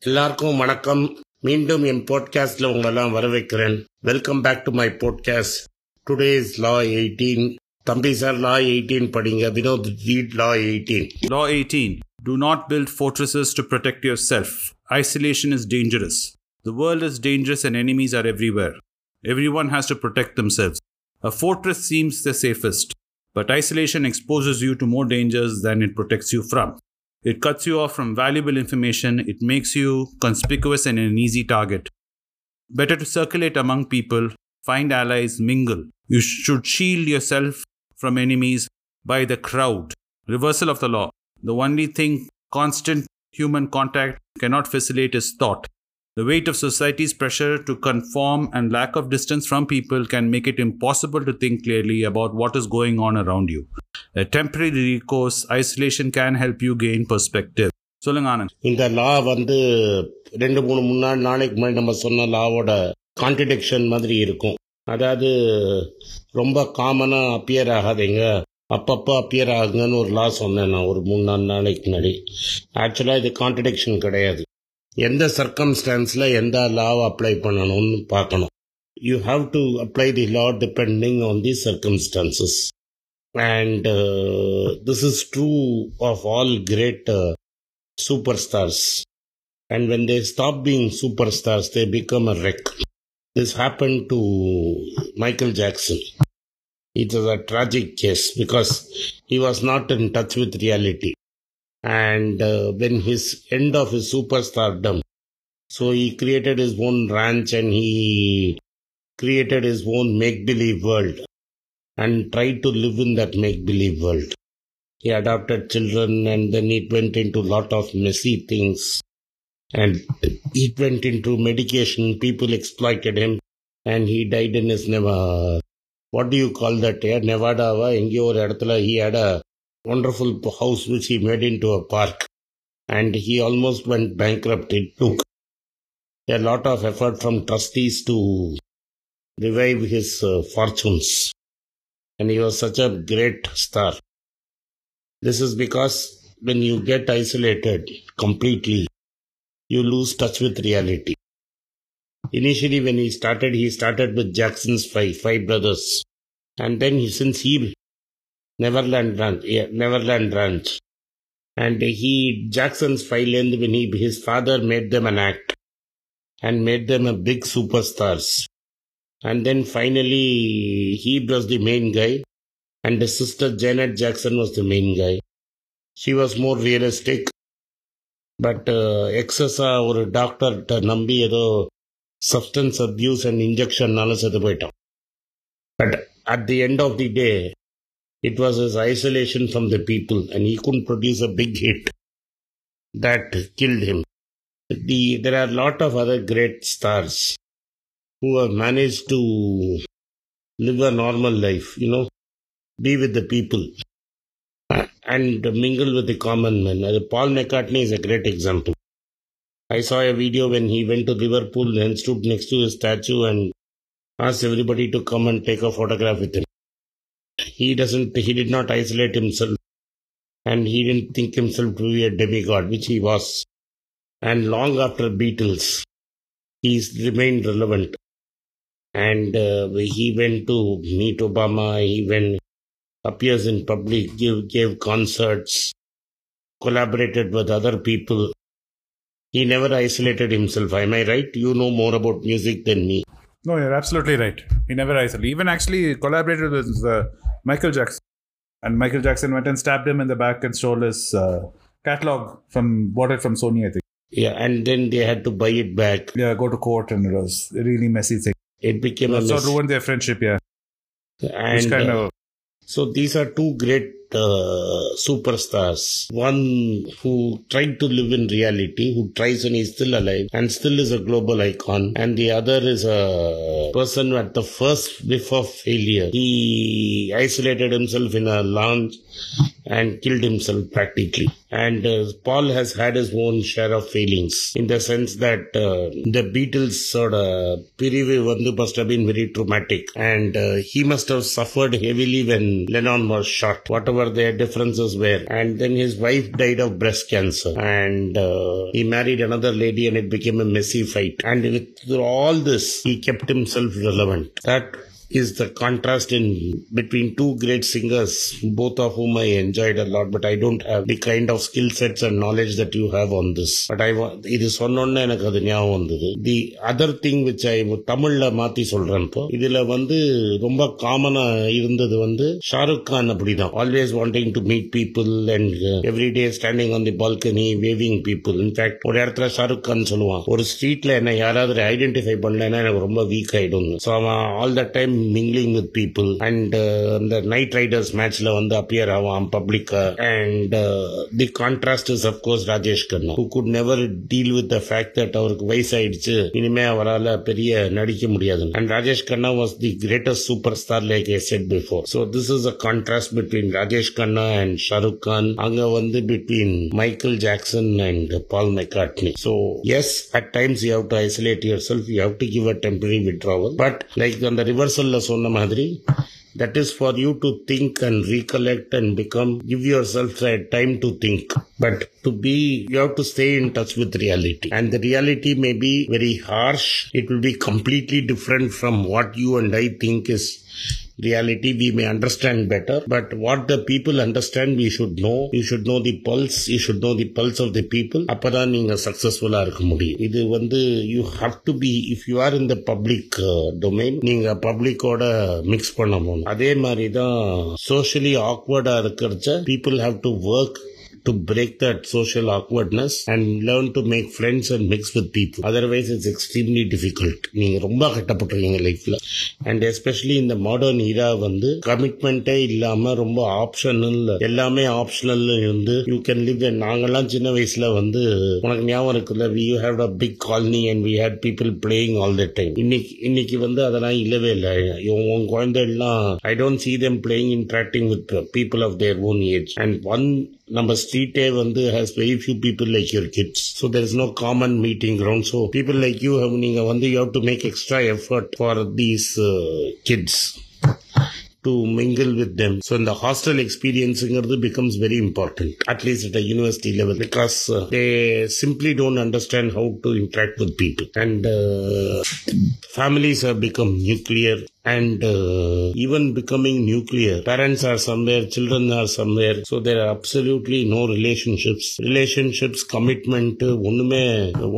எல்லாருக்கும் வணக்கம் மீண்டும் என் போட்காஸ்ட்ல உங்களெல்லாம் வரவேற்கிறேன் welcome back to my podcast today's law eighteen தம்பி சார் லா எயிட்டீன் படிங்க Vinod read law eighteen Law 18 Do not build fortresses to protect yourself. Isolation is dangerous. The world is dangerous and enemies are everywhere. Everyone has to protect themselves. A fortress seems the safest, but isolation exposes you to more dangers than it protects you from. It cuts you off from valuable information, it makes you conspicuous and an easy target. Better to circulate among people, find allies, mingle. You should shield yourself from enemies by the crowd. Reversal of the law. The only thing constant human contact cannot facilitate is thought. The weight of society's pressure to conform and lack of distance from people can make it impossible to think clearly about what is going on around you. A temporary recourse, isolation can help you gain perspective. சொல்லுங்க ஆனந்த் இந்த லா வந்து ரெண்டு மூணு முன்னாடி நாளைக்கு முன்னாடி நம்ம சொன்ன லாவோட கான்ட்ரடிக்ஷன் மாதிரி இருக்கும் அதாவது ரொம்ப காமனாக அப்பியர் ஆகாதீங்க அப்பப்போ அப்பியர் ஆகுங்கன்னு ஒரு லா சொன்னேன் நான் ஒரு மூணு நாலு நாளைக்கு முன்னாடி ஆக்சுவலாக இது கான்ட்ரடிக்ஷன் கிடையாது எந்த சர்க்கம்ஸ்டான்ஸில் எந்த லாவை அப்ளை பண்ணணும்னு பார்க்கணும் you have to apply the law depending on the circumstances and this is true of all great superstars. And when they stop being superstars, they become a wreck. This happened to Michael Jackson. It was a tragic case because he was not in touch with reality. and uh, when his end of his superstardom. So he created his own ranch and he created his own make believe world and tried to live in that make believe world. He adopted children and then it went into lot of messy things and it went into medication. People exploited him and he died in his never. What do you call that? Yeah, Nevada, Engyo, he had a wonderful house which he made into a park and he almost went bankrupt it took a lot of effort from trustees to revive his uh, fortunes and he was such a great star this is because when you get isolated completely, you lose touch with reality. Initially, when he started, he started with Jackson's Five, Five Brothers. And then he, since he, Neverland Ranch, yeah, Neverland Ranch. And he, Jackson's Five Land, when he, his father made them an act and made them a big superstars. And then finally, he was the main guy and his sister Janet Jackson was the main guy. She was more realistic. But எக்ஸஸாக ஒரு டாக்டர்கிட்ட நம்பி ஏதோ substance abuse and இன்ஜெக்ஷன்னால செத்து போயிட்டான் but at the end of the day It was his isolation from the people, and he couldn't produce a big hit that killed him. The, there are a lot of other great stars who have managed to live a normal life, you know, be with the people and mingle with the common man. Uh, Paul McCartney is a great example. I saw a video when he went to Liverpool and stood next to his statue and asked everybody to come and take a photograph with him. He doesn't, he did not isolate himself and he didn't think himself to be a demigod, which he was. And long after Beatles, he's remained relevant. And uh, he went to meet Obama, he went appears in public, gave concerts, collaborated with other people. He never isolated himself. Am I right? You know more about music than me. No, you're absolutely right. He never isolated. Even actually collaborated with uh, Michael Jackson. And Michael Jackson went and stabbed him in the back and stole his uh, catalog from, bought it from Sony, I think. Yeah, and then they had to buy it back. Yeah, go to court and it was a really messy thing. It became a So mess. ruined their friendship, yeah. And Which kind uh, of So these are two great uh, superstars. One who tried to live in reality, who tries and is still alive and still is a global icon. And the other is a person at the first whiff of failure. He isolated himself in a lounge and killed himself practically. And uh, Paul has had his own share of failings in the sense that uh, the Beatles sort of Pirive must have been very traumatic and uh, he must have suffered heavily when Lennon was shot, whatever their differences were. And then his wife died of breast cancer and uh, he married another lady and it became a messy fight. And with all this, he kept himself relevant. That is the contrast in between two great singers, both of whom I enjoyed a lot, but I don't have the kind of skill sets and knowledge that you have on this. But I இது சொன்னோன்னே எனக்கு அது ஞாபகம் வந்தது. The other thing which I தமிழ்ல மாத்தி சொல்றேன் இப்போ இதுல வந்து ரொம்ப காமனா இருந்தது வந்து ஷாருக் கான் அப்படிதான். Always wanting to meet people and every day standing on the balcony waving people in fact ஒரு இடத்துல ஷாருக் கான் சொல்லுவான் ஒரு ஸ்ட்ரீட்ல என்ன யாராவது ஐடென்டிஃபை பண்ணலன்னா எனக்கு ரொம்ப வீக் ஆயிடும் ஸோ அவன் all the time mingling with people. And uh, the Knight Riders matchல வந்து appear ஆவான் public. And uh, the contrast is of course Rajesh Khanna who could never deal with the fact that அவருக்கு வயசாயிடுச்சு இனிமே அவரால் பெரிய நடிக்க முடியாது. And Rajesh Khanna was the greatest superstar like I said before. So this is a contrast between Rajesh Khanna and Shahrukh Khan. அங்க வந்து between Michael Jackson and Paul McCartney. So yes, at times you have to isolate yourself. You have to give a temporary withdrawal. But like on the reversal ரிவர்சல்ல சொன்ன மாதிரி that is for you to think and recollect and become give yourself a time to think but to be you have to stay in touch with reality and the reality may be very harsh it will be completely different from what you and i think is reality we may understand better but what the people understand we should know you should know the pulse you should know the pulse of the people அப்பதான் நீங்க சக்சஸ்ஃபுல்லா இருக்க முடியும் இது வந்து you have to be if you are in the public domain நீங்க பப்ளிக்கோட mix பண்ண போகணும் அதே மாதிரி தான் சோஷியலி ஆக்வர்டா இருக்கிறச்ச people have to work to break that social awkwardness and learn to make friends and mix with people. Otherwise, it's extremely difficult. நீங்கள் ரொம்ப கட்டப்பட்டிருக்கீங்க லைஃப்பில் அண்ட் எஸ்பெஷலி இந்த மாடர்ன் ஈரா வந்து கமிட்மெண்ட்டே இல்லாமல் ரொம்ப ஆப்ஷனல் எல்லாமே ஆப்ஷனல் இருந்து யூ கேன் லிவ் நாங்கெல்லாம் சின்ன வயசில் வந்து உனக்கு ஞாபகம் இருக்குல்ல we you have a big colony and we had people playing all the time இன்னைக்கு இன்னைக்கு வந்து அதெல்லாம் இல்லவே இல்லை உன் குழந்தைகள்லாம் I don't see them playing interacting with people of their own age and one நம்ம ஸ்ட்ரீட்டே வந்து has very few people like your kids so there is no common meeting ground so people like you have நீங்க வந்து you have to make extra effort for these kids to mingle with them. So in the hostel experience becomes very important, at least at a university level, because uh, they simply don't understand how to interact with people. And uh, families even become nuclear and uh, even becoming nuclear. Parents are somewhere, children are somewhere. So there are absolutely no relationships. Relationships, commitment, ஒண்ணுமே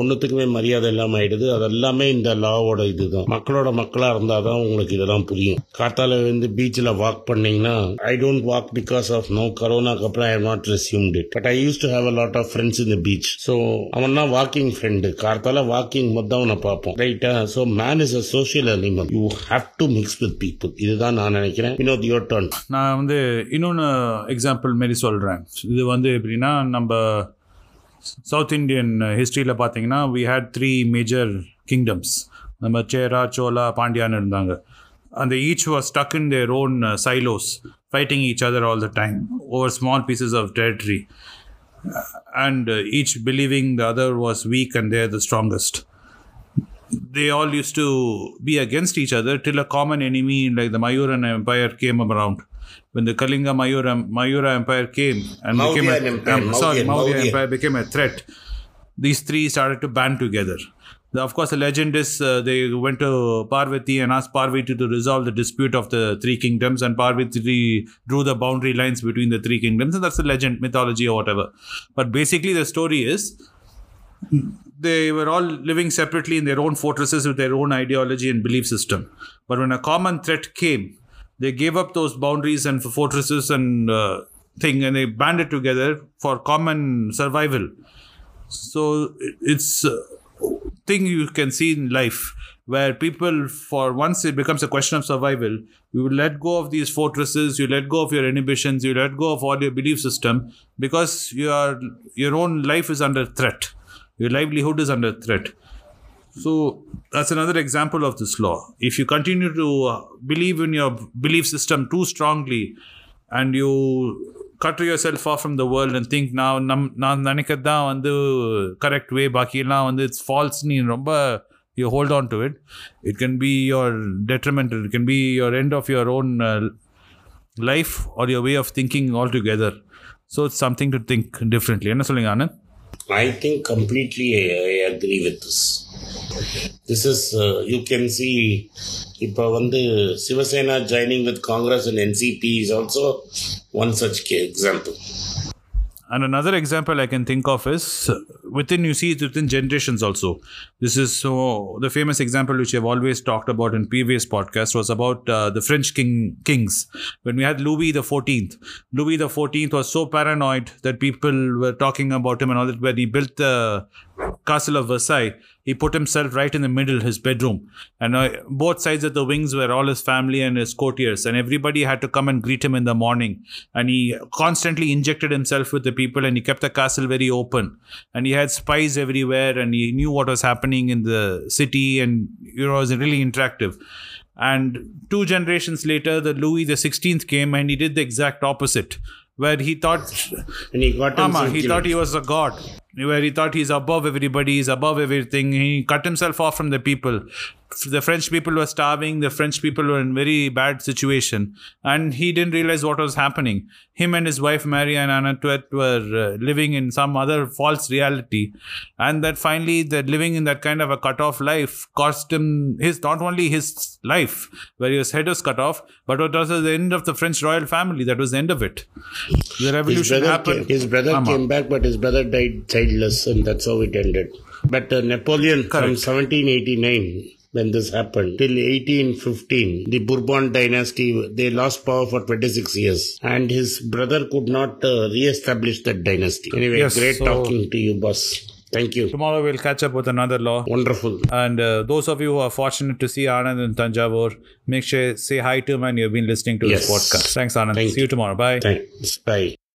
ஒன்னுத்துக்குமே மரியாதை இல்லாம ஆயிடுது. அது எல்லாமே இந்த லாவோட இதுதான். மக்களோட மக்களா இருந்தாதான் உங்களுக்கு இதெல்லாம் புரியும். காத்தால வந்து பீச்சில் வாக் பண்ணீங்கன்னா I don't walk because of no கரோனாக்கு அப்புறம் I not resumed it but I use to have a lot of friends in beach so அவன் தான் வாக்கிங் ஃப்ரெண்டு கார்த்தால வாக்கிங் மொத்தம் அவனை பார்ப்போம். ரைட்டா so man is a social animal you have to mix with people இதுதான் நான் நினைக்கிறேன். வினோத் யோர் டர்ன் நான் வந்து இன்னொன்று எக்ஸாம்பிள் மாரி சொல்கிறேன் இது வந்து எப்படின்னா நம்ம சவுத் இந்தியன் ஹிஸ்ட்ரியில் பார்த்தீங்கன்னா we had three major kingdoms நம்ம சேரா சோலா பாண்டியான்னு இருந்தாங்க. அந்த each was stuck in their own silos fighting each other all the time over small pieces of territory and each believing the other was weak and they're the strongest they all used to be against each other till a common enemy like the Mayuran Empire came around. When the Kalinga Mayura, Mayura Empire came and became a, Empire, um, sorry, Maurya. Empire became a threat. These three started to band together. The- of course, the legend is uh, they went to Parvati and asked Parvati to resolve the dispute of the three kingdoms, and Parvati drew the boundary lines between the three kingdoms, and that's the legend, mythology, or whatever. But basically, the story is they were all living separately in their own fortresses with their own ideology and belief system. But when a common threat came, they gave up those boundaries and fortresses and uh, thing, and they banded together for common survival. So it's a thing you can see in life where people, for once it becomes a question of survival, you let go of these fortresses, you let go of your inhibitions, you let go of all your belief system because your your own life is under threat Your livelihood is under threat. So that's another example of this law. If you continue to uh, believe in your belief system too strongly and you cut yourself off from the world and think now நம் நான் நினைக்கிறது தான் வந்து correct way பாக்கியெல்லாம் வந்து it's falls நீ ரொம்ப you hold on to it it can be your detrimental it can be your end of your own uh, life or your way of thinking altogether so it's something to think differently என்ன சொல்லுங்க Anand I think completely I, agree with this. This is, uh, you can see, Shiv Sena joining with Congress and NCP is also one such example. And another example I can think of is within, you see it within generations also. This is so, the famous example which I've always talked about in previous podcasts was about uh, the French king kings. When we had Louis the 14th, Louis the 14th was so paranoid that people were talking about him and all that, where he built the castle of Versailles. He put himself right in the middle, his bedroom. And uh, both sides of the wings were all his family and his courtiers. And everybody had to come and greet him in the morning. And he constantly injected himself with the people and he kept the castle very open. And he had spies everywhere and he knew what was happening in the city and you know, it was really interactive. And two generations later, the Louis the 16th came and he did the exact opposite. Where he thought And he got Ama, he killed. thought he was a god. Where he thought he's above everybody, he's above everything. He cut himself off from the people. The French people were starving. The French people were in very bad situation, and he didn't realize what was happening. Him and his wife Marie Antoinette were uh, living in some other false reality, and that finally, that living in that kind of a cut-off life cost him his not only his life, where his head was cut off, but it was the end of the French royal family. That was the end of it. The revolution brother, happened. came, his brother Ama. came back, but his brother died childless, and that's how it ended. But uh, Napoleon from 1789, when this happened, till 1815, the Bourbon dynasty, they lost power for 26 years. And his brother could not uh, re-establish that dynasty. Anyway, Yes, great so- talking to you, boss. Thank you. Tomorrow we'll catch up with another law. Wonderful. And uh, those of you who are fortunate to see Anand in Tanjavur, make sure say hi to him and you've been listening to Yes. this podcast. Thanks, Anand. Thank see you tomorrow. Bye. Thanks. Bye.